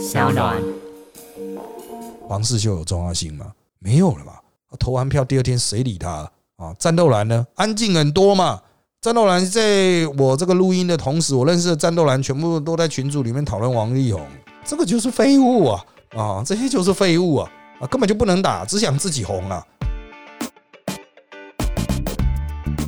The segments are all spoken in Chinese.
小暖。黄世秀有重要性吗？没有了吧。投完票第二天谁理他啊？战斗蓝呢？安静很多嘛。战斗蓝在我这个录音的同时，我认识的战斗蓝全部都在群组里面讨论王力宏，这个就是废物啊啊！这些就是废物啊啊！根本就不能打，只想自己红啊！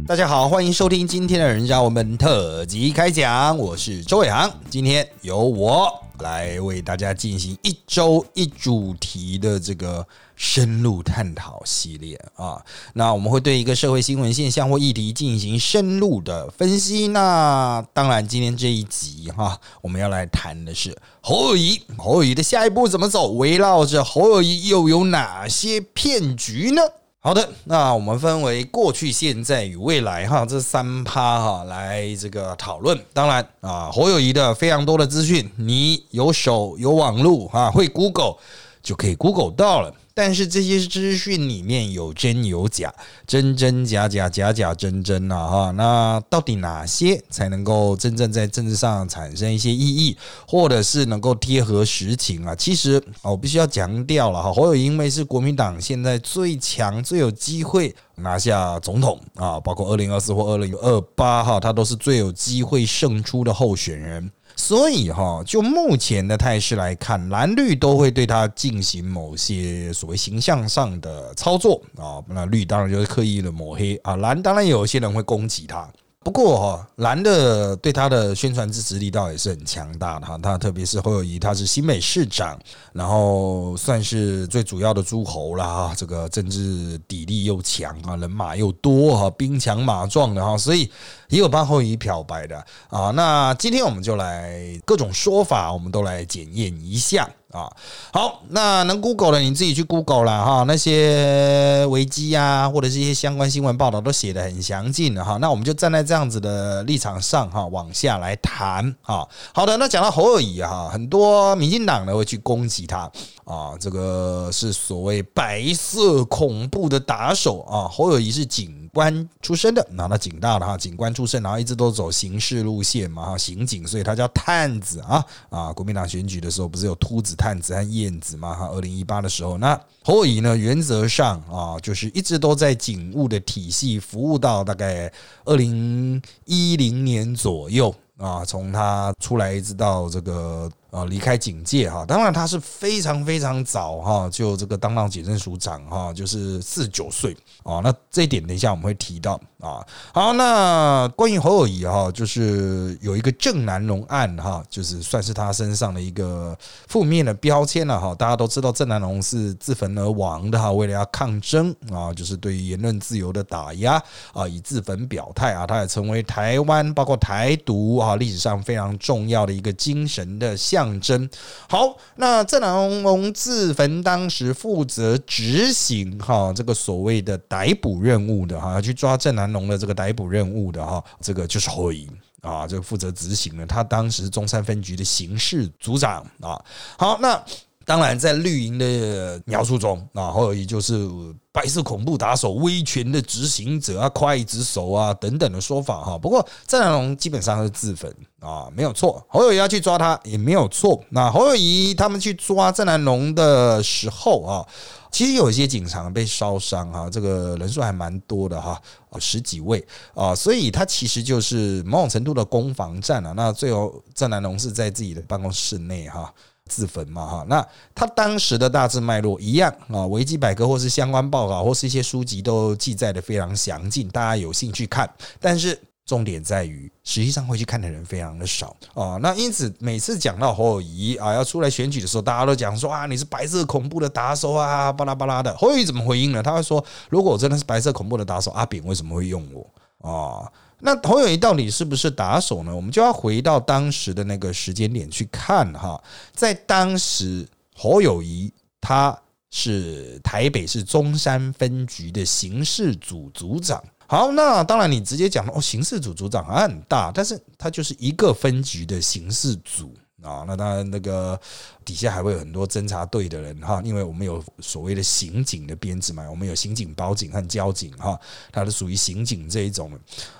大家好，欢迎收听今天的人渣我们特辑开讲，我是周伟航，今天由我来为大家进行一周一主题的这个深入探讨系列啊。那我们会对一个社会新闻现象或议题进行深入的分析。那当然，今天这一集哈，我们要来谈的是侯友谊，侯友谊的下一步怎么走？围绕着侯友谊又有哪些骗局呢？好的，那我们分为过去、现在与未来哈这三趴哈来这个讨论。当然啊，侯友谊的非常多的资讯，你有手有网络哈，会 Google 就可以 Google 到了。但是这些资讯里面有真有假，真真假假，假假真真呐哈。那到底哪些才能够真正在政治上产生一些意义，或者是能够贴合实情啊？其实我必须要强调了哈，侯友因为是国民党现在最强、最有机会拿下总统啊，包括二零二四或二零二八哈，他都是最有机会胜出的候选人。所以哈，就目前的态势来看，蓝绿都会对他进行某些所谓形象上的操作啊。那绿当然就是刻意的抹黑啊，蓝当然有些人会攻击他。不过哈，蓝的对他的宣传支持力道也是很强大的哈。他特别是侯友谊，他是新北市长，然后算是最主要的诸侯了哈。这个政治底力又强啊，人马又多哈，兵强马壮的哈，所以也有帮侯友谊漂白的啊。那今天我们就来各种说法，我们都来检验一下。啊，好，那能 Google 的你自己去 Google 了哈，那些维基啊，或者是一些相关新闻报道都写的很详尽的哈。那我们就站在这样子的立场上哈，往下来谈啊。好的，那讲到侯友谊哈，很多民进党呢会去攻击他啊，这个是所谓白色恐怖的打手啊。侯友谊是警。官出身的，那他警大的哈，警官出身，然后一直都走刑事路线嘛哈，刑警，所以他叫探子啊啊！国民党选举的时候不是有秃子、探子和燕子嘛哈？二零一八的时候，那侯友谊呢，原则上啊，就是一直都在警务的体系服务到大概二零一零年左右啊，从他出来一直到这个。啊，离开警界哈，当然他是非常非常早哈，就这个当上警政署长哈，就是四十九岁啊。那这一点等一下我们会提到啊。好，那关于侯友谊哈，就是有一个郑南龙案哈，就是算是他身上的一个负面的标签了哈。大家都知道郑南龙是自焚而亡的哈，为了要抗争啊，就是对言论自由的打压啊，以自焚表态啊，他也成为台湾包括台独啊历史上非常重要的一个精神的象。象征好，那郑南龙自焚当时负责执行哈这个所谓的逮捕任务的哈，去抓郑南龙的这个逮捕任务的哈，这个就是侯友啊，这个负责执行的，他当时中山分局的刑事组长啊。好，那当然在绿营的描述中啊，侯友谊就是。白色恐怖打手、威权的执行者啊、刽子手啊等等的说法哈。不过郑南龙基本上是自焚啊，没有错。侯友谊要去抓他也没有错。那侯友谊他们去抓郑南龙的时候啊，其实有一些警察被烧伤啊，这个人数还蛮多的哈，十几位啊，所以他其实就是某种程度的攻防战啊。那最后郑南龙是在自己的办公室内哈。自焚嘛哈，那他当时的大致脉络一样啊，维基百科或是相关报告或是一些书籍都记载的非常详尽，大家有兴趣看。但是重点在于，实际上会去看的人非常的少啊。那因此每次讲到侯友谊啊要出来选举的时候，大家都讲说啊你是白色恐怖的打手啊，巴拉巴拉的。侯友谊怎么回应呢？他会说，如果我真的是白色恐怖的打手，阿扁为什么会用我啊？那侯友谊到底是不是打手呢？我们就要回到当时的那个时间点去看哈，在当时侯友谊他是台北市中山分局的刑事组组长。好，那当然你直接讲哦，刑事组组长很大，但是他就是一个分局的刑事组。啊，那当然，那个底下还会有很多侦查队的人哈，因为我们有所谓的刑警的编制嘛，我们有刑警、保警和交警哈，它是属于刑警这一种。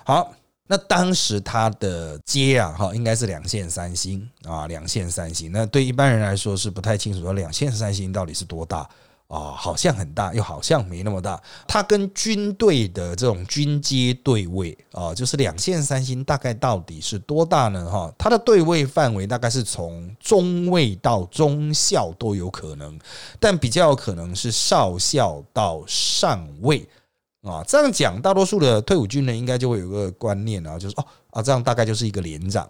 好，那当时他的街啊，哈，应该是两线三星啊，两线三星。那对一般人来说是不太清楚，说两线三星到底是多大啊？好像很大，又好像没那么大。它跟军队的这种军阶对位啊，就是两线三星大概到底是多大呢？哈，它的对位范围大概是从中尉到中校都有可能，但比较有可能是少校到上尉。啊，这样讲，大多数的退伍军人应该就会有个观念啊，就是哦啊，这样大概就是一个连长，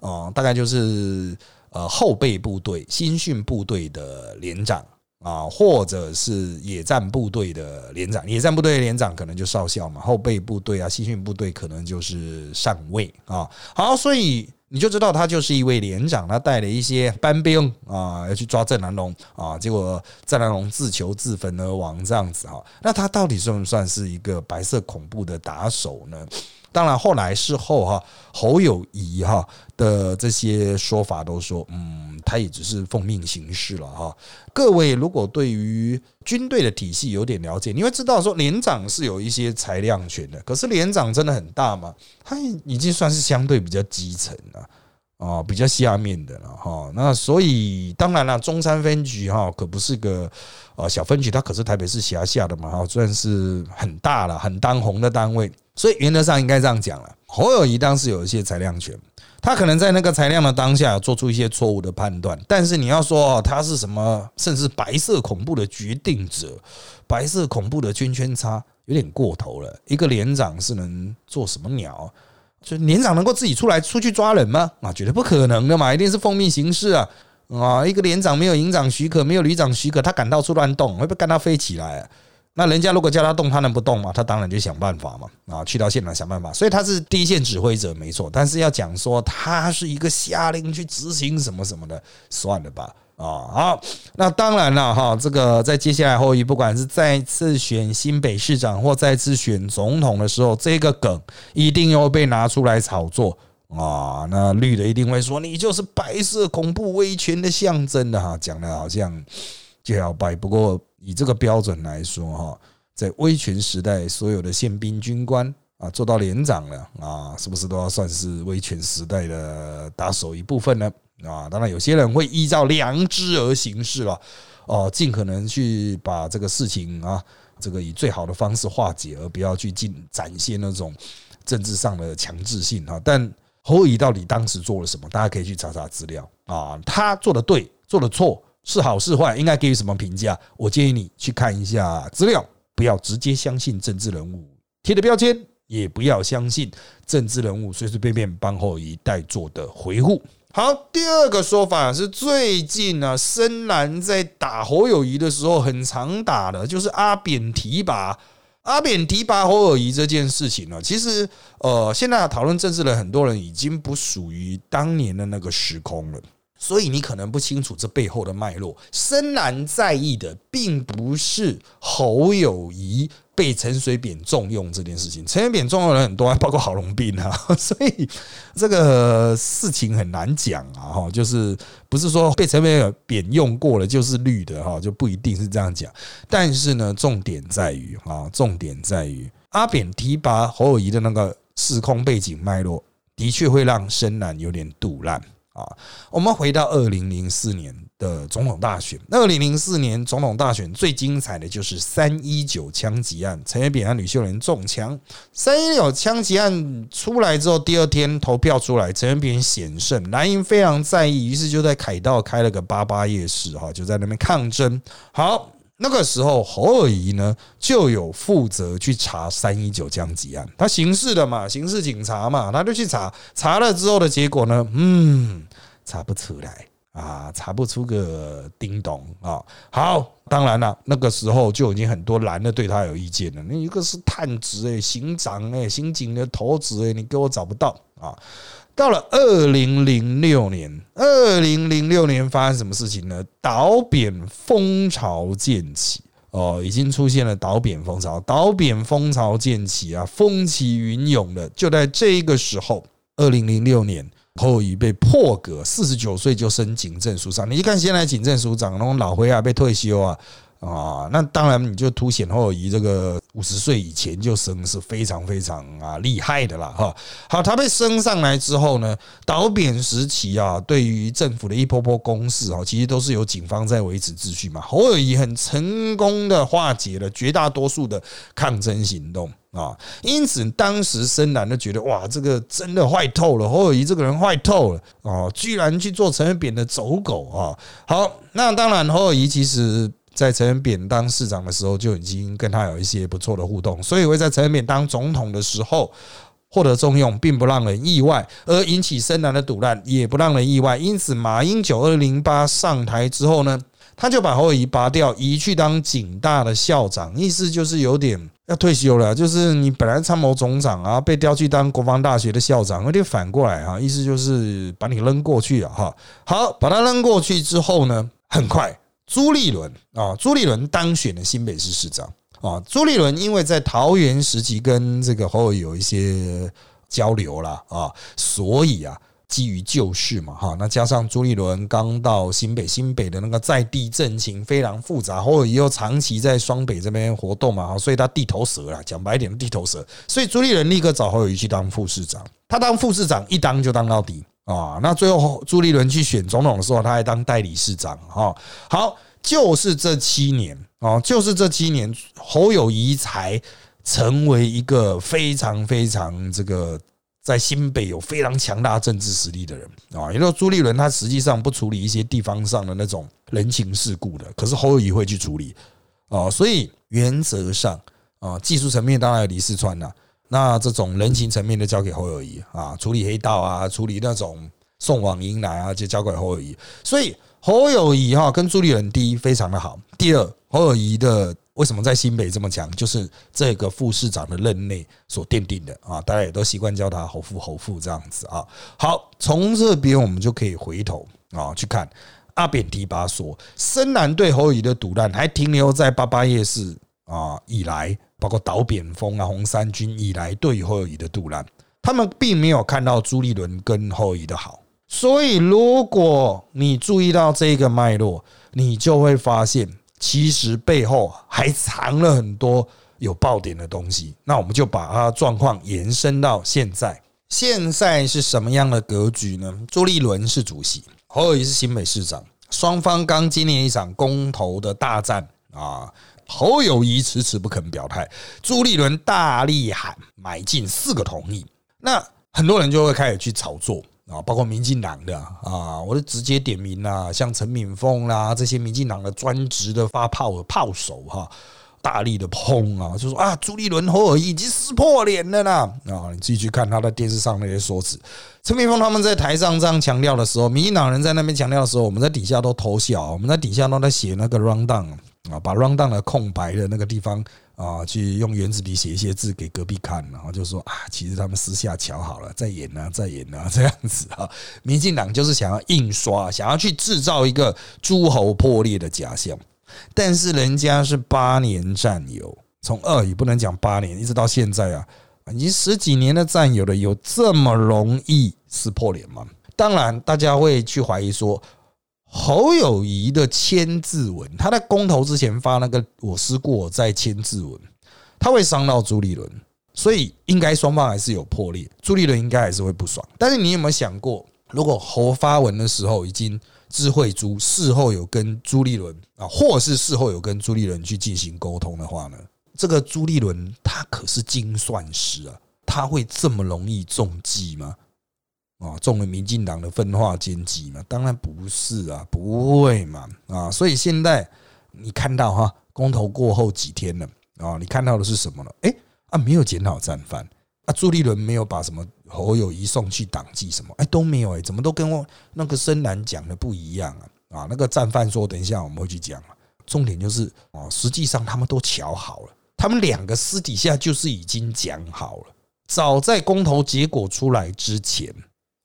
哦，大概就是呃后备部队、新训部队的连长啊，或者是野战部队的连长。野战部队的连长可能就少校嘛，后备部队啊、新训部队可能就是上尉啊。好，所以。你就知道他就是一位连长，他带了一些班兵啊，要去抓郑南龙啊，结果郑南龙自求自焚而亡，这样子哈。那他到底算不算是一个白色恐怖的打手呢？当然，后来事后哈，侯友谊哈的这些说法都说，嗯，他也只是奉命行事了哈。各位如果对于军队的体系有点了解，你会知道说连长是有一些裁量权的，可是连长真的很大吗？他已经算是相对比较基层了。啊，比较下面的了哈，那所以当然了，中山分局哈可不是个呃小分局，它可是台北市辖下的嘛哈，算是很大了、很当红的单位，所以原则上应该这样讲了。侯友谊当时有一些裁量权，他可能在那个材料的当下做出一些错误的判断，但是你要说他是什么，甚至白色恐怖的决定者、白色恐怖的圈圈叉，有点过头了。一个连长是能做什么鸟？就连长能够自己出来出去抓人吗？啊，绝对不可能的嘛，一定是奉命行事啊！啊，一个连长没有营长许可，没有旅长许可，他敢到处乱动，会不会干他飞起来？那人家如果叫他动，他能不动吗？他当然就想办法嘛！啊，去到现场想办法。所以他是第一线指挥者，没错。但是要讲说他是一个下令去执行什么什么的，算了吧。啊，好，那当然了哈，这个在接下来后裔，不管是再次选新北市长或再次选总统的时候，这个梗一定又被拿出来炒作啊。那绿的一定会说你就是白色恐怖威权的象征的哈，讲的好像就要拜。不过以这个标准来说哈，在威权时代，所有的宪兵军官啊做到连长了啊，是不是都要算是威权时代的打手一部分呢？啊，当然有些人会依照良知而行事了，哦，尽可能去把这个事情啊，这个以最好的方式化解，而不要去进展现那种政治上的强制性啊。但侯乙到底当时做了什么？大家可以去查查资料啊。他做的对，做的错，是好是坏，应该给予什么评价？我建议你去看一下资料，不要直接相信政治人物贴的标签，也不要相信政治人物随随便便帮侯乙代做的回复。好，第二个说法是最近呢，深蓝在打侯友谊的时候很常打的，就是阿扁提拔阿扁提拔侯友谊这件事情呢。其实，呃，现在讨论政治的很多人已经不属于当年的那个时空了。所以你可能不清楚这背后的脉络。深蓝在意的并不是侯友谊被陈水扁重用这件事情，陈水扁重用人很多，包括郝龙斌啊，所以这个事情很难讲啊。哈，就是不是说被陈水扁用过了就是绿的哈，就不一定是这样讲。但是呢，重点在于啊，重点在于阿扁提拔侯友谊的那个时空背景脉络，的确会让深蓝有点杜烂。啊，我们回到二零零四年的总统大选。二零零四年总统大选最精彩的就是三一九枪击案，陈水扁和吕秀莲中枪。三一九枪击案出来之后，第二天投票出来，陈水扁险胜，蓝营非常在意，于是就在凯道开了个八八夜市，哈，就在那边抗争。好。那个时候，侯尔仪呢就有负责去查三一九枪击案，他刑事的嘛，刑事警察嘛，他就去查，查了之后的结果呢，嗯，查不出来啊，查不出个叮咚啊。好，当然了，那个时候就已经很多男的对他有意见了。那一个是探子哎，刑长哎，刑警的头子哎，你给我找不到啊。到了二零零六年，二零零六年发生什么事情呢？倒扁风潮渐起哦，已经出现了倒扁风潮，倒扁风潮渐起啊，风起云涌的。就在这个时候，二零零六年，侯友谊被破格，四十九岁就升警政署长。你一看现在警政署长那种老灰啊，被退休啊。啊，那当然你就凸显侯友谊这个五十岁以前就升是非常非常啊厉害的啦哈。好，他被升上来之后呢，倒扁时期啊，对于政府的一波波攻势啊，其实都是由警方在维持秩序嘛。侯友谊很成功的化解了绝大多数的抗争行动啊，因此当时深蓝就觉得哇，这个真的坏透了，侯友谊这个人坏透了啊，居然去做陈水扁的走狗啊。好，那当然侯友谊其实。在陈水扁当市长的时候，就已经跟他有一些不错的互动，所以会在陈水扁当总统的时候获得重用，并不让人意外，而引起深蓝的堵烂也不让人意外。因此，马英九二零八上台之后呢，他就把侯友谊拔掉，移去当警大的校长，意思就是有点要退休了，就是你本来参谋总长啊，被调去当国防大学的校长，有点反过来哈，意思就是把你扔过去了哈。好，把他扔过去之后呢，很快。朱立伦啊，朱立伦当选了新北市市长啊。朱立伦因为在桃园时期跟这个侯友有一些交流了啊，所以啊，基于旧事嘛哈，那加上朱立伦刚到新北，新北的那个在地政情非常复杂，侯友又长期在双北这边活动嘛，所以他地头蛇啦，讲白点地头蛇，所以朱立伦立刻找侯友谊去当副市长，他当副市长一当就当到底。啊，那最后朱立伦去选总统的时候，他还当代理市长哈。好，就是这七年啊，就是这七年，侯友谊才成为一个非常非常这个在新北有非常强大政治实力的人啊。因为朱立伦他实际上不处理一些地方上的那种人情世故的，可是侯友谊会去处理啊。所以原则上啊，技术层面当然有李世川呐。那这种人情层面的交给侯友谊啊，处理黑道啊，处理那种送往迎来啊，就交给侯友谊。所以侯友谊哈跟朱立伦第一非常的好。第二，侯友谊的为什么在新北这么强，就是这个副市长的任内所奠定的啊，大家也都习惯叫他侯父侯父这样子啊。好，从这边我们就可以回头啊去看阿扁提拔说，深蓝对侯友谊的赌烂还停留在八八夜市啊以来。包括倒扁风啊、红三军以来对侯友谊的杜烂，他们并没有看到朱立伦跟侯友谊的好。所以，如果你注意到这个脉络，你就会发现，其实背后还藏了很多有爆点的东西。那我们就把它状况延伸到现在，现在是什么样的格局呢？朱立伦是主席，侯友谊是新北市长，双方刚经历一场公投的大战啊。侯友谊迟迟不肯表态，朱立伦大力喊买进四个同意，那很多人就会开始去炒作啊，包括民进党的啊，我就直接点名啦，像陈敏凤啦这些民进党的专职的发炮炮手哈，大力的砰啊，就说啊，朱立伦侯友谊已经撕破脸了啦啊，你自己去看他在电视上那些说辞，陈敏凤他们在台上这样强调的时候，民进党人在那边强调的时候，我们在底下都偷笑，我们在底下都在写那个 round down。啊，把 rundown 的空白的那个地方啊，去用圆珠笔写一些字给隔壁看，然后就说啊，其实他们私下瞧好了，再演呢，再演呢，这样子啊。民进党就是想要印刷，想要去制造一个诸侯破裂的假象，但是人家是八年战友，从二也不能讲八年，一直到现在啊，已经十几年的战友了，有这么容易撕破脸吗？当然，大家会去怀疑说。侯友谊的签字文，他在公投之前发那个“我思过我在”签字文，他会伤到朱立伦，所以应该双方还是有破裂，朱立伦应该还是会不爽。但是你有没有想过，如果侯发文的时候已经智慧朱事后有跟朱立伦啊，或是事后有跟朱立伦去进行沟通的话呢？这个朱立伦他可是精算师啊，他会这么容易中计吗？啊，中了民进党的分化奸计嘛？当然不是啊，不会嘛啊！所以现在你看到哈，公投过后几天了啊，你看到的是什么了？哎啊，没有检讨战犯啊，朱立伦没有把什么侯友谊送去党纪什么，哎都没有哎，怎么都跟我那个深蓝讲的不一样啊？啊，那个战犯说，等一下我们会去讲啊重点就是啊，实际上他们都瞧好了，他们两个私底下就是已经讲好了，早在公投结果出来之前。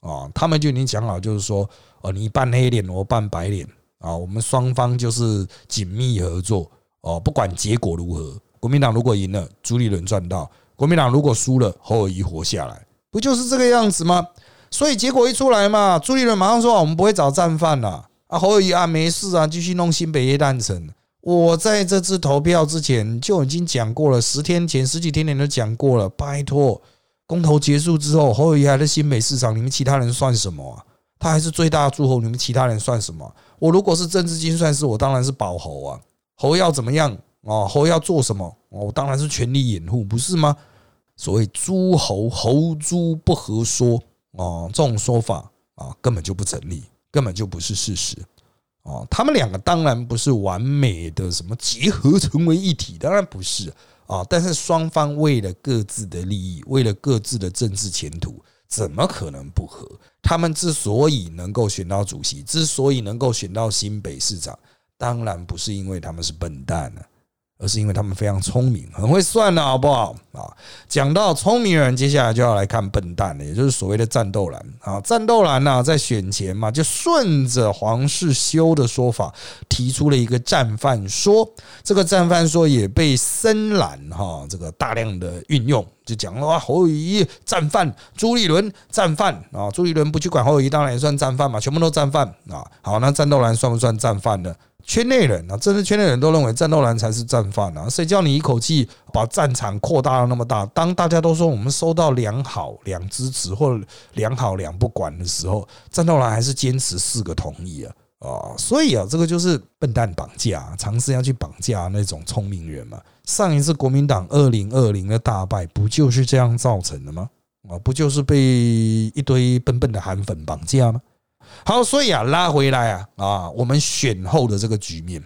啊，他们就已经讲好，就是说，哦，你扮黑脸，我扮白脸啊，我们双方就是紧密合作哦，不管结果如何，国民党如果赢了，朱立伦赚到；国民党如果输了，侯友谊活下来，不就是这个样子吗？所以结果一出来嘛，朱立伦马上说，我们不会找战犯了啊，侯友谊啊，没事啊，继续弄新北夜诞城。我在这次投票之前就已经讲过了，十天前、十几天前都讲过了。拜托，公投结束之后，侯友谊还在新北市场，你们其他人算什么啊？他还是最大诸侯，你们其他人算什么？我如果是政治精算师，我当然是保侯啊。侯要怎么样哦？侯要做什么？我当然是全力掩护，不是吗？所谓诸侯侯诸不合说哦，这种说法啊，根本就不成立，根本就不是事实。哦，他们两个当然不是完美的什么结合成为一体，当然不是。啊但是双方为了各自的利益，为了各自的政治前途，怎么可能不和？他们之所以能够选到主席，之所以能够选到新北市长，当然不是因为他们是笨蛋了。而是因为他们非常聪明，很会算的好不好啊？讲到聪明人，接下来就要来看笨蛋了，也就是所谓的战斗蓝啊。战斗蓝呢，在选前嘛，就顺着黄世修的说法，提出了一个战犯说。这个战犯说也被深蓝哈这个大量的运用，就讲了哇，侯友谊战犯，朱立伦战犯啊。朱立伦不去管侯友谊，当然也算战犯嘛，全部都战犯啊。好，那战斗蓝算不算战犯呢？圈内人啊，甚至圈内人都认为战斗蓝才是战犯啊！谁叫你一口气把战场扩大到那么大？当大家都说我们收到良好两支持或良好两不管的时候，战斗蓝还是坚持四个同意啊！啊，所以啊，这个就是笨蛋绑架，尝试要去绑架那种聪明人嘛。上一次国民党二零二零的大败，不就是这样造成的吗？啊，不就是被一堆笨笨的韩粉绑架吗？好，所以啊，拉回来啊啊，我们选后的这个局面，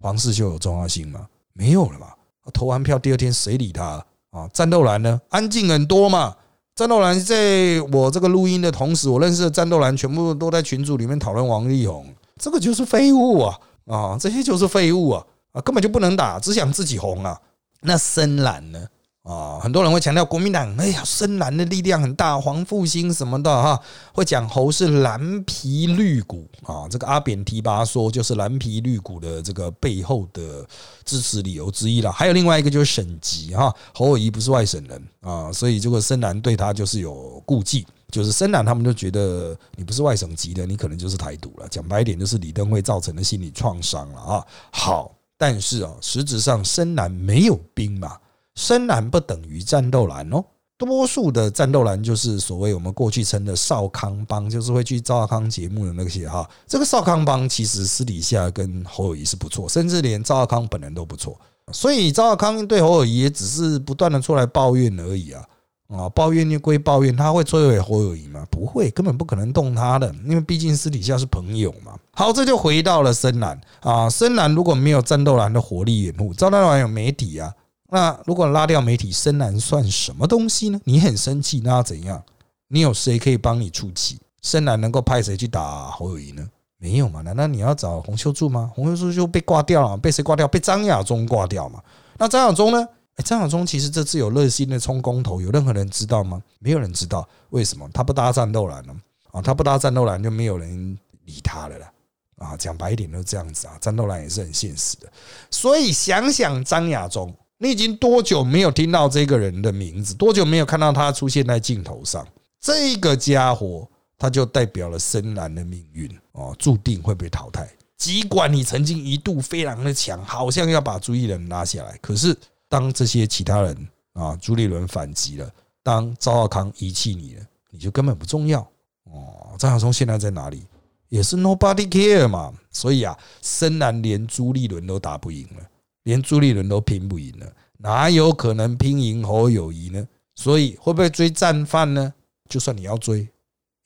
黄世秀有重要性吗？没有了嘛。投完票第二天谁理他啊？战斗蓝呢？安静很多嘛。战斗蓝在我这个录音的同时，我认识的战斗蓝全部都在群组里面讨论王力宏，这个就是废物啊啊，这些就是废物啊啊，根本就不能打，只想自己红啊。那深蓝呢？啊，很多人会强调国民党，哎呀，深蓝的力量很大，黄复兴什么的哈，会讲侯是蓝皮绿骨啊。这个阿扁提拔说，就是蓝皮绿骨的这个背后的支持理由之一了。还有另外一个就是省级哈，侯友谊不是外省人啊，所以这个深蓝对他就是有顾忌，就是深蓝他们就觉得你不是外省籍的，你可能就是台独了。讲白一点，就是李登辉造成的心理创伤了啊。好，但是啊，实质上深蓝没有兵嘛。深蓝不等于战斗蓝哦，多数的战斗蓝就是所谓我们过去称的少康帮，就是会去赵康节目的那些哈。这个少康帮其实私底下跟侯友谊是不错，甚至连赵康本人都不错。所以赵康对侯友谊也只是不断的出来抱怨而已啊啊，抱怨就归抱怨，他会摧毁侯友谊吗？不会，根本不可能动他的，因为毕竟私底下是朋友嘛。好，这就回到了深蓝啊，深蓝如果没有战斗蓝的火力掩护，赵大蓝有媒体啊。那如果拉掉媒体，深蓝算什么东西呢？你很生气，那要怎样？你有谁可以帮你出气？深蓝能够派谁去打侯友谊呢？没有嘛？难道你要找洪秀柱吗？洪秀柱就被挂掉了，被谁挂掉？被张亚中挂掉嘛？那张亚中呢？哎，张亚中其实这次有热心的冲公投，有任何人知道吗？没有人知道，为什么？他不搭战斗蓝呢？啊，他不搭战斗蓝，就没有人理他了啦。啊，讲白一点都这样子啊，战斗蓝也是很现实的。所以想想张亚中。你已经多久没有听到这个人的名字？多久没有看到他出现在镜头上？这个家伙，他就代表了深蓝的命运哦，注定会被淘汰。尽管你曾经一度非常的强，好像要把朱立伦拉下来，可是当这些其他人啊，朱立伦反击了，当赵少康遗弃你了，你就根本不重要哦。张晓松现在在哪里？也是 nobody care 嘛。所以啊，深蓝连朱立伦都打不赢了。连朱立伦都拼不赢了，哪有可能拼赢侯友谊呢？所以会不会追战犯呢？就算你要追，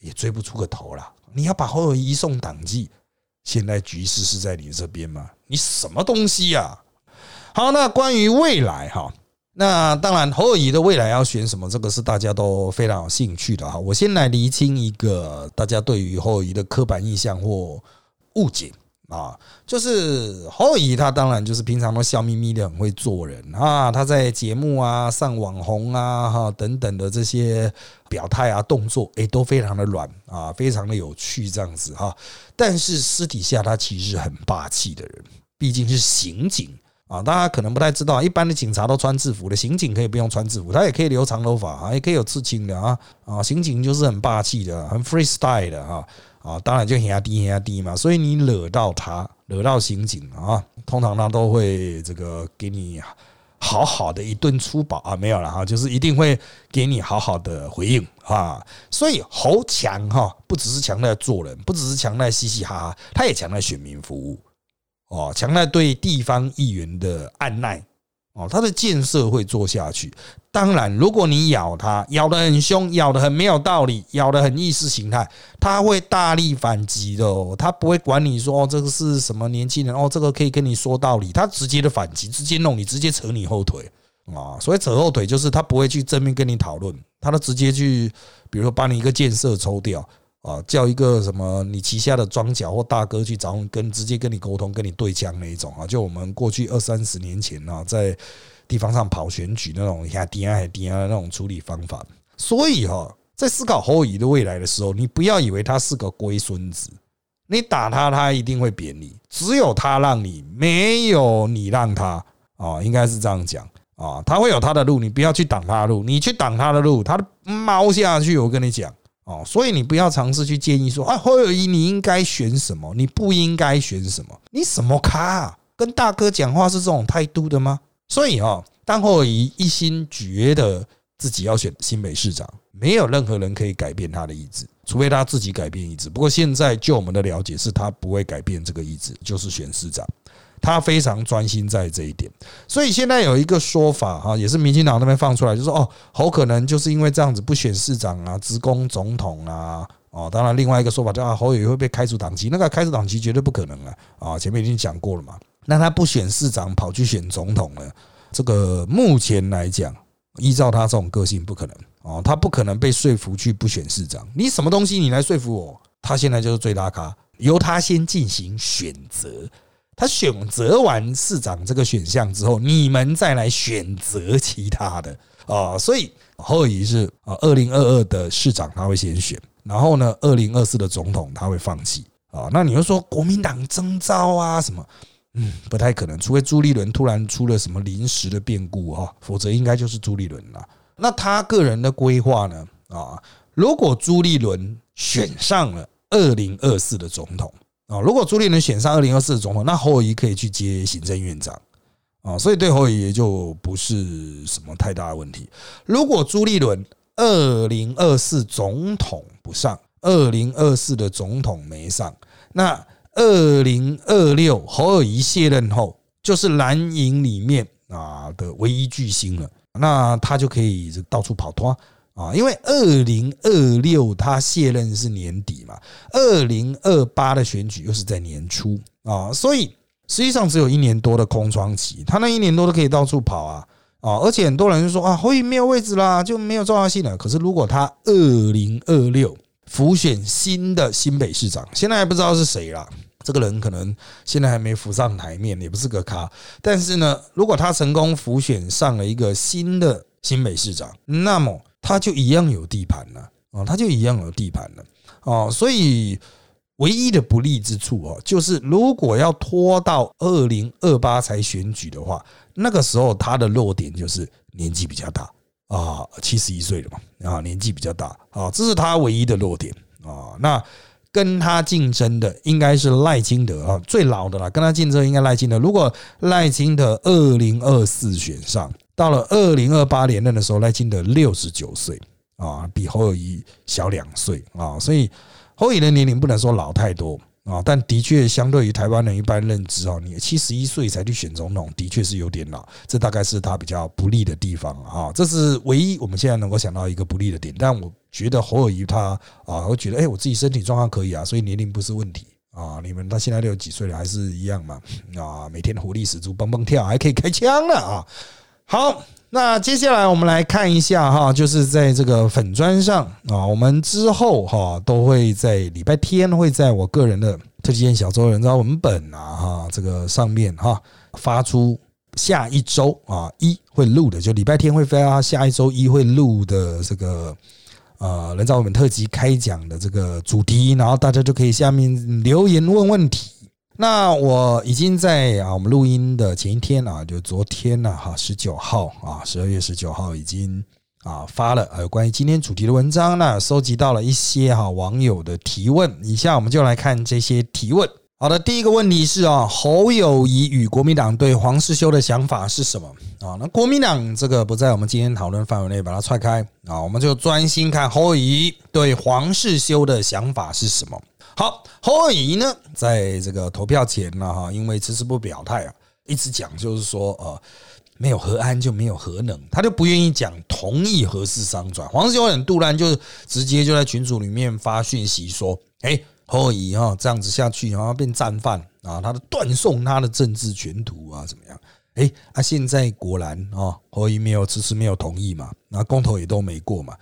也追不出个头了。你要把侯友谊送党纪，现在局势是在你这边吗？你什么东西呀？好，那关于未来哈，那当然侯友谊的未来要选什么，这个是大家都非常有兴趣的哈。我先来厘清一个大家对于侯友谊的刻板印象或误解。啊，就是侯友谊，他当然就是平常都笑眯眯的，很会做人啊。他在节目啊、上网红啊、哈等等的这些表态啊、动作，哎，都非常的软啊，非常的有趣这样子哈。但是私底下他其实很霸气的人，毕竟是刑警啊。大家可能不太知道，一般的警察都穿制服的，刑警可以不用穿制服，他也可以留长头发啊，也可以有刺青的啊啊。刑警就是很霸气的，很 freestyle 的啊。啊，当然就很压低很压低嘛，所以你惹到他惹到刑警啊，通常他都会这个给你好好的一顿粗饱啊，没有了哈，就是一定会给你好好的回应啊。所以侯强哈，不只是强在做人，不只是强在嘻嘻哈哈，他也强在选民服务哦，强在对地方议员的按耐。哦，他的建设会做下去。当然，如果你咬他，咬得很凶，咬得很没有道理，咬得很意识形态，他会大力反击的。哦，他不会管你说哦，这个是什么年轻人哦，这个可以跟你说道理。他直接的反击，直接弄你，直接扯你后腿啊。所以扯后腿就是他不会去正面跟你讨论，他都直接去，比如说把你一个建设抽掉。啊，叫一个什么你旗下的庄脚或大哥去找你跟直接跟你沟通，跟你对枪那一种啊，就我们过去二三十年前啊，在地方上跑选举那种下低啊还低啊那种处理方法。所以哈，在思考侯乙的未来的时候，你不要以为他是个龟孙子，你打他他一定会扁你，只有他让你，没有你让他啊，应该是这样讲啊，他会有他的路，你不要去挡他的路，你去挡他的路，他猫下去，我跟你讲。哦，所以你不要尝试去建议说啊，侯友谊你应该选什么？你不应该选什么？你什么咖啊？跟大哥讲话是这种态度的吗？所以啊，当侯友谊一心觉得自己要选新北市长，没有任何人可以改变他的意志，除非他自己改变意志。不过现在就我们的了解，是他不会改变这个意志，就是选市长。他非常专心在这一点，所以现在有一个说法哈，也是民进党那边放出来，就说哦，侯可能就是因为这样子不选市长啊，直攻总统啊，哦，当然另外一个说法叫啊，侯也会被开除党籍，那个开除党籍绝对不可能啊，啊，前面已经讲过了嘛，那他不选市长跑去选总统了，这个目前来讲，依照他这种个性不可能哦，他不可能被说服去不选市长，你什么东西你来说服我？他现在就是最大咖，由他先进行选择。他选择完市长这个选项之后，你们再来选择其他的啊。所以后移是啊，二零二二的市长他会先选，然后呢，二零二四的总统他会放弃啊。那你又说国民党征召啊什么？嗯，不太可能，除非朱立伦突然出了什么临时的变故哈，否则应该就是朱立伦了。那他个人的规划呢？啊，如果朱立伦选上了二零二四的总统。啊，如果朱立伦选上二零二四的总统，那侯友谊可以去接行政院长啊，所以对侯友谊就不是什么太大的问题。如果朱立伦二零二四总统不上，二零二四的总统没上，那二零二六侯友谊卸任后，就是蓝营里面啊的唯一巨星了，那他就可以到处跑脱。啊因为二零二六他卸任是年底嘛，二零二八的选举又是在年初啊，所以实际上只有一年多的空窗期，他那一年多都可以到处跑啊啊，而且很多人就说啊，侯宇没有位置啦，就没有重要性了。可是如果他二零二六浮选新的新北市长，现在还不知道是谁啦，这个人可能现在还没浮上台面，也不是个咖。但是呢，如果他成功浮选上了一个新的新北市长，那么。他就一样有地盘了啊，他就一样有地盘了啊，所以唯一的不利之处哦，就是如果要拖到二零二八才选举的话，那个时候他的弱点就是年纪比较大啊，七十一岁了嘛啊，年纪比较大啊，这是他唯一的弱点啊。那跟他竞争的应该是赖清德啊，最老的了，跟他竞争应该赖清德。如果赖清德二零二四选上。到了二零二八连任的时候，赖清德六十九岁啊，比侯友谊小两岁啊，所以侯友谊的年龄不能说老太多啊，但的确相对于台湾人一般认知啊，你七十一岁才去选总统，的确是有点老，这大概是他比较不利的地方啊，这是唯一我们现在能够想到一个不利的点。但我觉得侯友谊他啊，我觉得哎，我自己身体状况可以啊，所以年龄不是问题啊。你们他现在六十几岁了，还是一样嘛啊，每天活力十足，蹦蹦跳，还可以开枪了啊。好，那接下来我们来看一下哈，就是在这个粉砖上啊，我们之后哈都会在礼拜天会在我个人的特级小周人造文本啊哈这个上面哈发出下一周啊一会录的，就礼拜天会发下一周一会录的这个呃人造文本特辑开讲的这个主题，然后大家就可以下面留言问问题。那我已经在啊，我们录音的前一天啊，就昨天呢，哈，十九号啊，十二月十九号已经啊发了有关于今天主题的文章呢，收集到了一些哈网友的提问，以下我们就来看这些提问。好的，第一个问题是啊，侯友谊与国民党对黄世修的想法是什么啊？那国民党这个不在我们今天讨论范围内，把它踹开啊，我们就专心看侯友谊对黄世修的想法是什么。好，侯友谊呢，在这个投票前呢，哈，因为迟迟不表态啊，一直讲就是说，呃，没有核安就没有核能，他就不愿意讲同意核四商转。黄世修很杜然，就直接就在群组里面发讯息说，哎。侯乙哈这样子下去，然后变战犯啊！他的断送他的政治前途啊，怎么样？哎，啊，现在果然啊，侯乙没有迟迟没有同意嘛，那公投也都没过嘛。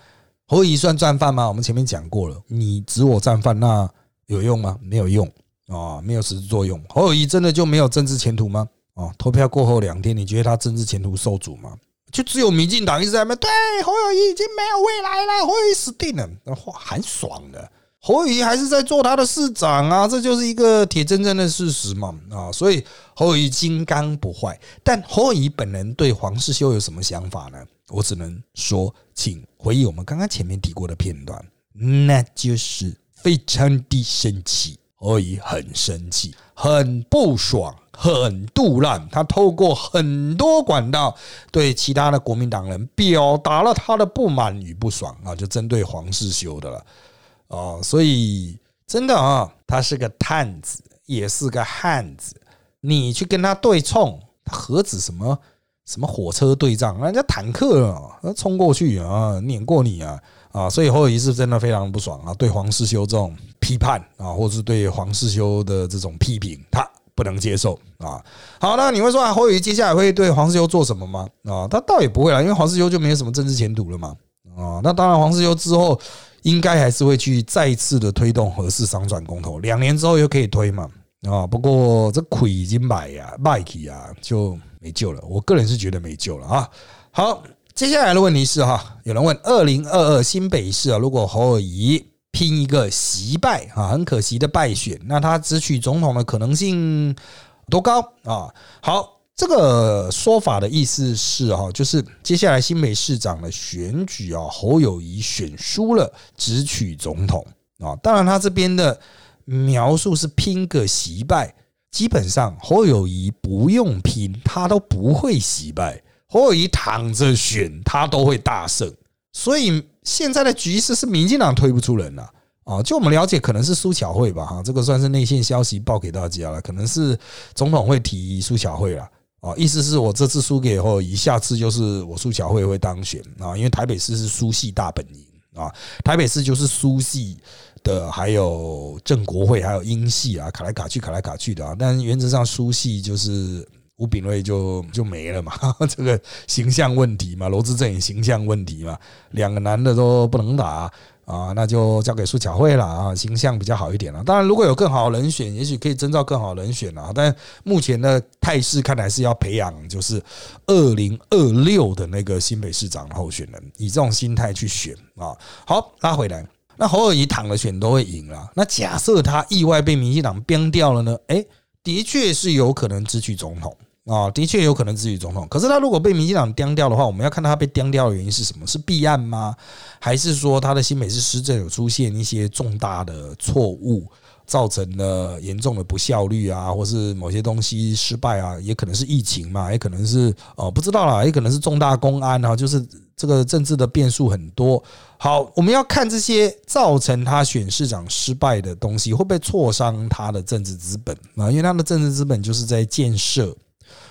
侯乙算战犯吗？我们前面讲过了，你指我战犯，那有用吗？没有用啊，没有实质作用。侯友谊真的就没有政治前途吗？啊，投票过后两天，你觉得他政治前途受阻吗？就只有民进党一直在那对侯友谊已经没有未来了，侯友谊死定了，那话很爽的。侯友谊还是在做他的市长啊，这就是一个铁铮铮的事实嘛啊！所以侯友谊金刚不坏，但侯友谊本人对黄世修有什么想法呢？我只能说，请回忆我们刚刚前面提过的片段，那就是非常的生气。侯友谊很生气，很不爽，很杜烂，他透过很多管道对其他的国民党人表达了他的不满与不爽啊，就针对黄世修的了。哦，所以真的啊，他是个探子，也是个汉子。你去跟他对冲，何止什么什么火车对仗，人家坦克啊，冲过去啊，碾过你啊啊！所以侯友谊是真的非常不爽啊，对黄世修这种批判啊，或是对黄世修的这种批评，他不能接受啊。好，那你会说啊，侯友谊接下来会对黄世修做什么吗？啊，他倒也不会了，因为黄世修就没有什么政治前途了嘛。啊，那当然，黄世修之后。应该还是会去再次的推动合适商转公投，两年之后又可以推嘛啊？不过这亏已经买呀，卖起啊就没救了。我个人是觉得没救了啊。好，接下来的问题是哈，有人问二零二二新北市啊，如果侯友谊拼一个惜败啊，很可惜的败选，那他直取总统的可能性多高啊？好。这个说法的意思是哈，就是接下来新北市长的选举啊，侯友谊选输了，直取总统啊。当然，他这边的描述是拼个惜败，基本上侯友谊不用拼，他都不会惜败。侯友谊躺着选，他都会大胜。所以现在的局势是民进党推不出人了啊。就我们了解，可能是苏巧慧吧哈，这个算是内线消息报给大家了，可能是总统会提苏巧慧了。啊，意思是我这次输给后，以下次就是我苏巧慧会当选啊，因为台北市是苏系大本营啊，台北市就是苏系的，还有郑国会，还有英系啊，卡来卡去，卡来卡去的啊，但原则上苏系就是吴炳瑞就就没了嘛，这个形象问题嘛，罗志正也形象问题嘛，两个男的都不能打。啊，那就交给苏巧慧了啊，形象比较好一点了。当然，如果有更好的人选，也许可以征召更好的人选了。但目前的态势看来是要培养，就是二零二六的那个新北市长候选人，以这种心态去选啊。好，拉回来，那侯友谊躺了选都会赢了。那假设他意外被民进党编掉了呢？哎，的确是有可能支取总统。啊，的确有可能支取总统。可是他如果被民进党丢掉的话，我们要看到他被丢掉的原因是什么？是弊案吗？还是说他的新美式施政有出现一些重大的错误，造成了严重的不效率啊，或是某些东西失败啊？也可能是疫情嘛，也可能是哦，不知道啦，也可能是重大公安啊，就是这个政治的变数很多。好，我们要看这些造成他选市长失败的东西，会不会挫伤他的政治资本啊？因为他的政治资本就是在建设。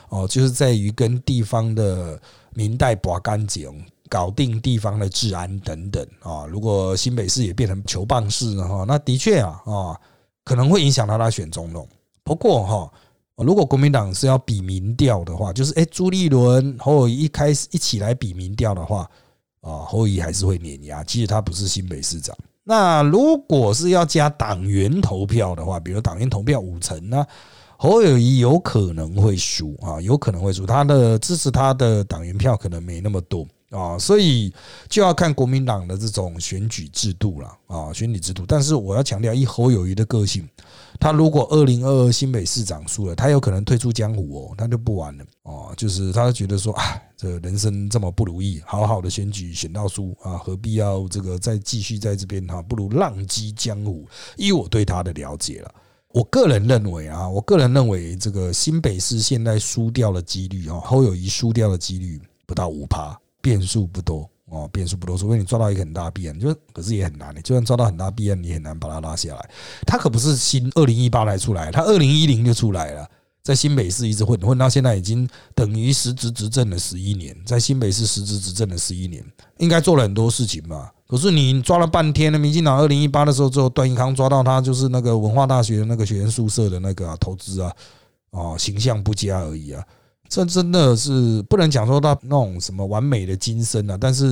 哦，就是在于跟地方的民代把干净，搞定地方的治安等等啊。如果新北市也变成球棒市了哈，那的确啊啊，可能会影响到他选总统。不过哈，如果国民党是要比民调的话，就是哎，朱立伦侯友谊一开始一起来比民调的话啊，侯友谊还是会碾压。其实他不是新北市长。那如果是要加党员投票的话，比如党员投票五成呢？侯友谊有可能会输啊，有可能会输，他的支持他的党员票可能没那么多啊，所以就要看国民党的这种选举制度了啊，选举制度。但是我要强调，以侯友谊的个性，他如果二零二二新北市长输了，他有可能退出江湖哦，他就不玩了哦，就是他觉得说，啊，这人生这么不如意，好好的选举选到输啊，何必要这个再继续在这边哈？不如浪迹江湖。依我对他的了解了。我个人认为啊，我个人认为这个新北市现在输掉的几率啊，侯友谊输掉的几率不到五趴，变数不多哦，变数不多，除非你抓到一个很大弊案，就可是也很难的，就算抓到很大弊案，你也很难把它拉下来。他可不是新二零一八来出来，他二零一零就出来了。在新北市一直混混到现在，已经等于实职执政了十一年。在新北市实职执政了十一年，应该做了很多事情吧？可是你抓了半天，那民进党二零一八的时候，之后段宜康抓到他，就是那个文化大学的那个学员宿舍的那个投资啊，哦，形象不佳而已啊。这真的是不能讲说他那种什么完美的今生啊，但是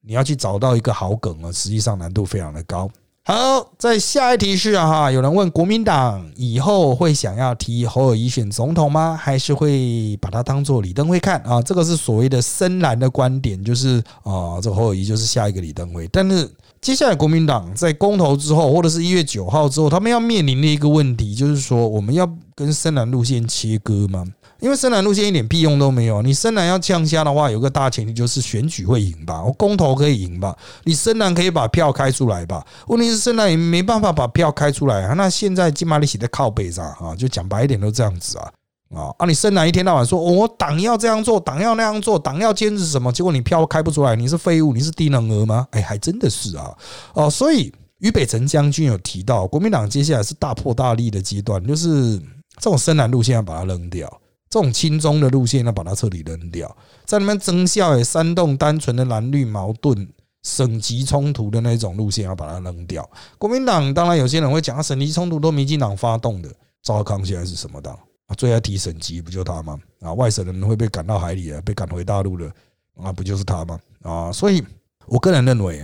你要去找到一个好梗啊，实际上难度非常的高。好，在下一题是哈，有人问国民党以后会想要提侯友谊选总统吗？还是会把他当做李登辉看啊？这个是所谓的深蓝的观点，就是啊，这侯友谊就是下一个李登辉。但是接下来国民党在公投之后，或者是一月九号之后，他们要面临的一个问题，就是说我们要跟深蓝路线切割吗？因为深蓝路线一点屁用都没有，你深蓝要降下的话，有个大前提就是选举会赢吧，我公投可以赢吧，你深蓝可以把票开出来吧？问题是深蓝也没办法把票开出来啊。那现在金马里写在靠背上啊，就讲白一点都这样子啊啊啊！你深蓝一天到晚说我党要这样做，党要那样做，党要坚持什么，结果你票开不出来，你是废物，你是低能儿吗？哎，还真的是啊哦，所以于北辰将军有提到，国民党接下来是大破大立的阶段，就是这种深蓝路线要把它扔掉。这种轻中的路线要把它彻底扔掉，在那边增效也煽动单纯的蓝绿矛盾、省级冲突的那种路线要把它扔掉。国民党当然有些人会讲，啊，省级冲突都民进党发动的。赵康现在是什么党啊？最爱提省级不就他吗？啊，外省人会被赶到海里啊，被赶回大陆的啊，不就是他吗？啊，所以我个人认为，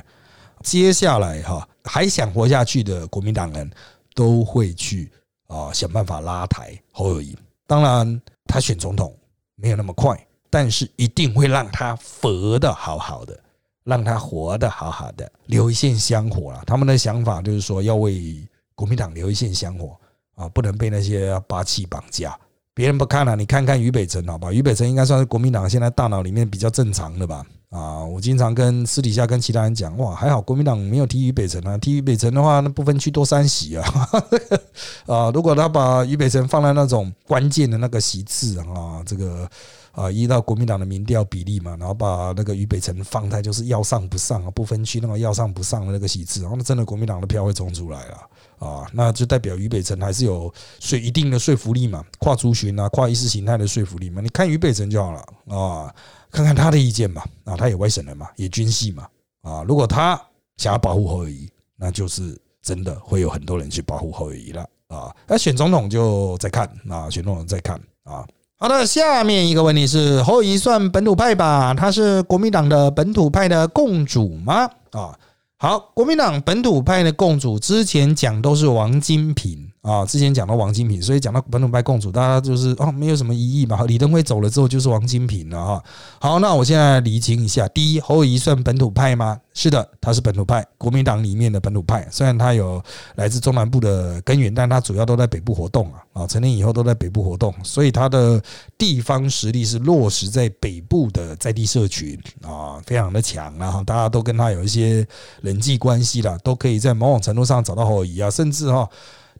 接下来哈还想活下去的国民党人都会去啊想办法拉抬侯友谊。当然。他选总统没有那么快，但是一定会让他活得好好的，让他活得好好的，留一线香火了。他们的想法就是说，要为国民党留一线香火啊，不能被那些霸气绑架。别人不看了，你看看俞北辰好吧？俞北辰应该算是国民党现在大脑里面比较正常的吧？啊，我经常跟私底下跟其他人讲，哇，还好国民党没有提俞北辰啊，提俞北辰的话，那不分区多三席啊，啊，如果他把俞北辰放在那种关键的那个席次啊，这个啊，依照国民党的民调比例嘛，然后把那个俞北辰放在就是要上不上啊，不分区那么要上不上的那个席次，然后那真的国民党的票会冲出来了。啊，那就代表俞北辰还是有说一定的说服力嘛，跨族群啊，跨意识形态的说服力嘛。你看俞北辰就好了啊，看看他的意见嘛。啊，他也外省人嘛，也军系嘛。啊，如果他想要保护侯友谊，那就是真的会有很多人去保护侯友谊了啊。那选总统就再看，啊，选总统再看啊。好的，下面一个问题是侯友算本土派吧？他是国民党的本土派的共主吗？啊？好，国民党本土派的共主之前讲都是王金平。啊，之前讲到王金平，所以讲到本土派共主，大家就是哦，没有什么疑义嘛。李登辉走了之后，就是王金平了哈。好，那我现在厘清一下：第一，侯友谊算本土派吗？是的，他是本土派，国民党里面的本土派。虽然他有来自中南部的根源，但他主要都在北部活动啊。啊，成年以后都在北部活动，所以他的地方实力是落实在北部的在地社群啊，非常的强。然后大家都跟他有一些人际关系了，都可以在某种程度上找到侯友谊啊，甚至哈。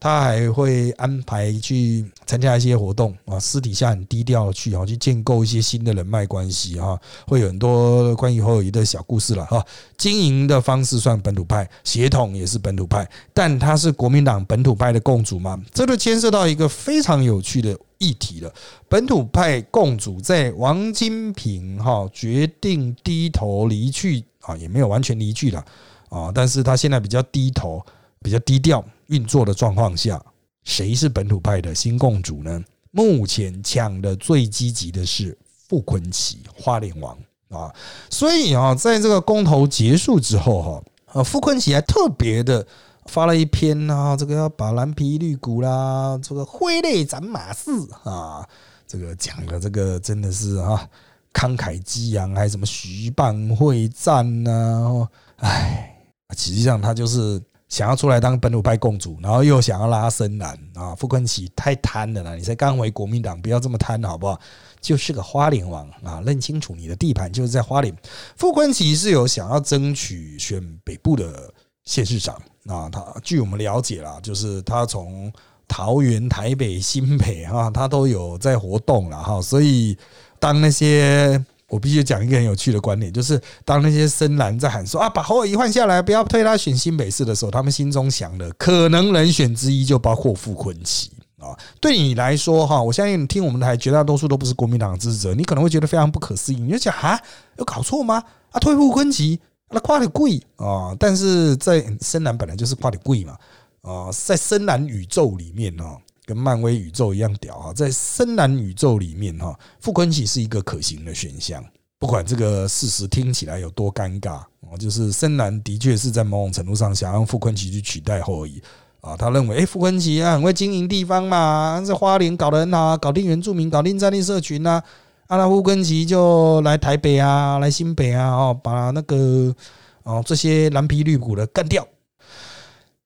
他还会安排去参加一些活动啊，私底下很低调去啊，去建构一些新的人脉关系哈，会有很多关于侯友谊的小故事了哈。经营的方式算本土派，协同也是本土派，但他是国民党本土派的共主嘛？这就牵涉到一个非常有趣的议题了。本土派共主在王金平哈决定低头离去啊，也没有完全离去了啊，但是他现在比较低头，比较低调。运作的状况下，谁是本土派的新共主呢？目前抢的最积极的是傅昆奇花莲王啊，所以啊，在这个公投结束之后哈，啊傅昆奇还特别的发了一篇啊，这个要把蓝皮绿骨啦，这个挥泪斩马谡啊，这个讲的这个真的是啊慷慨激昂，还什么徐蚌会战呢？哎，实际上他就是。想要出来当本土派共主，然后又想要拉深蓝啊！傅昆萁太贪了啦！你才刚回国民党，不要这么贪好不好？就是个花莲王啊！认清楚你的地盘就是在花莲。傅昆萁是有想要争取选北部的县市长啊。他据我们了解啦，就是他从桃园、台北、新北哈，他都有在活动了哈。所以当那些我必须讲一个很有趣的观点，就是当那些深蓝在喊说啊，把侯友谊换下来，不要推他选新北市的时候，他们心中想的可能人选之一就包括傅昆奇。啊，对你来说哈，我相信你听我们台绝大多数都不是国民党支持者，你可能会觉得非常不可思议，你就讲啊，有搞错吗？啊，退步昆奇，那跨的贵啊，但是在深蓝本来就是跨的贵嘛，啊，在深蓝宇宙里面哈，跟漫威宇宙一样屌啊，在深蓝宇宙里面哈，傅昆奇是一个可行的选项，不管这个事实听起来有多尴尬啊，就是深蓝的确是在某种程度上想让傅昆奇去取代后裔。啊，他认为，哎，傅昆萁啊，很会经营地方嘛，在花莲搞得很好，搞定原住民，搞定在地社群呐。阿拉傅昆萁就来台北啊，来新北啊，哦，把那个哦这些蓝皮绿骨的干掉。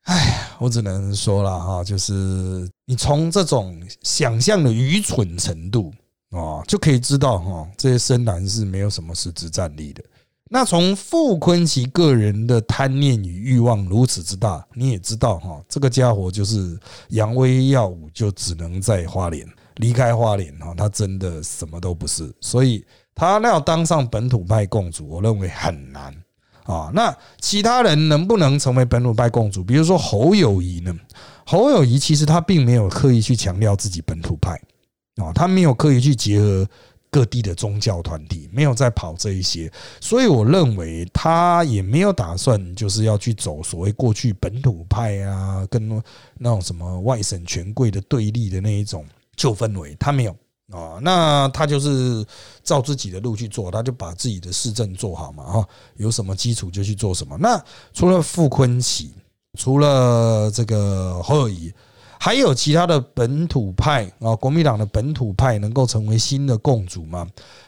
哎，我只能说了哈，就是你从这种想象的愚蠢程度啊，就可以知道哈，这些深蓝是没有什么实质战力的。那从傅昆奇个人的贪念与欲望如此之大，你也知道哈，这个家伙就是扬威耀武，就只能在花莲离开花莲哈，他真的什么都不是，所以他要当上本土派共主，我认为很难啊。那其他人能不能成为本土派共主？比如说侯友谊呢？侯友谊其实他并没有刻意去强调自己本土派啊，他没有刻意去结合。各地的宗教团体没有在跑这一些，所以我认为他也没有打算就是要去走所谓过去本土派啊，跟那种什么外省权贵的对立的那一种旧氛围，他没有啊。那他就是照自己的路去做，他就把自己的市政做好嘛，哈，有什么基础就去做什么。那除了傅坤奇，除了这个侯友谊。还有其他的本土派啊，国民党的本土派能够成为新的共主吗？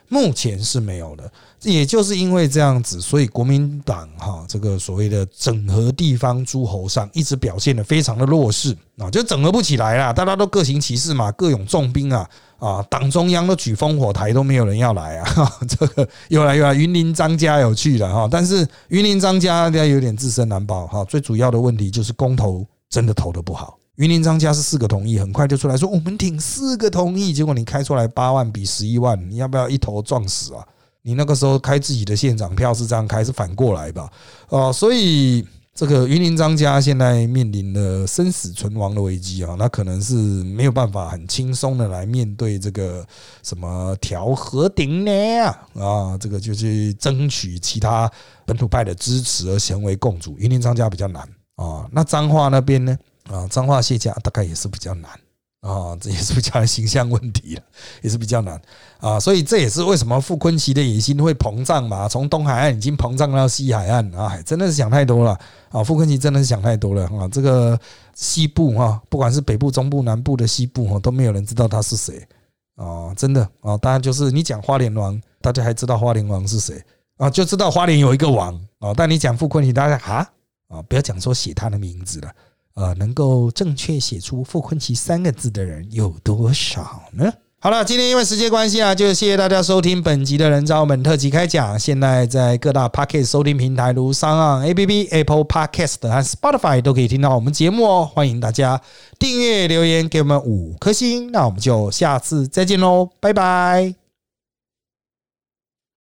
目前是没有的。也就是因为这样子，所以国民党哈这个所谓的整合地方诸侯上一直表现的非常的弱势啊，就整合不起来啦。大家都各行其事嘛，各有重兵啊啊，党中央都举烽火台，都没有人要来啊。这个又来又来，云林张家有去了哈，但是云林张家家有点自身难保哈。最主要的问题就是公投真的投的不好。云林张家是四个同意，很快就出来说我们挺四个同意，结果你开出来八万比十一万，你要不要一头撞死啊？你那个时候开自己的县长票是这样开，是反过来吧？哦，所以这个云林张家现在面临了生死存亡的危机啊，那可能是没有办法很轻松的来面对这个什么调和顶呢啊，这个就去争取其他本土派的支持而成为共主。云林张家比较难啊，那彰化那边呢？啊，脏话卸甲大概也是比较难啊，这也是比较形象问题了，也是比较难啊，所以这也是为什么傅昆奇的野心会膨胀嘛，从东海岸已经膨胀到西海岸啊，真的是想太多了啊，傅昆奇真的是想太多了啊，这个西部哈，不管是北部、中部、南部的西部哈，都没有人知道他是谁啊，真的啊，当然就是你讲花莲王，大家还知道花莲王是谁啊，就知道花莲有一个王啊，但你讲傅昆奇，大家哈啊，不要讲说写他的名字了。呃，能够正确写出“傅昆奇”三个字的人有多少呢？好了，今天因为时间关系啊，就谢谢大家收听本集的人造本特辑开讲。现在在各大 Podcast 收听平台，如商岸 APP、Apple Podcast 和 Spotify 都可以听到我们节目哦。欢迎大家订阅、留言给我们五颗星。那我们就下次再见喽，拜拜。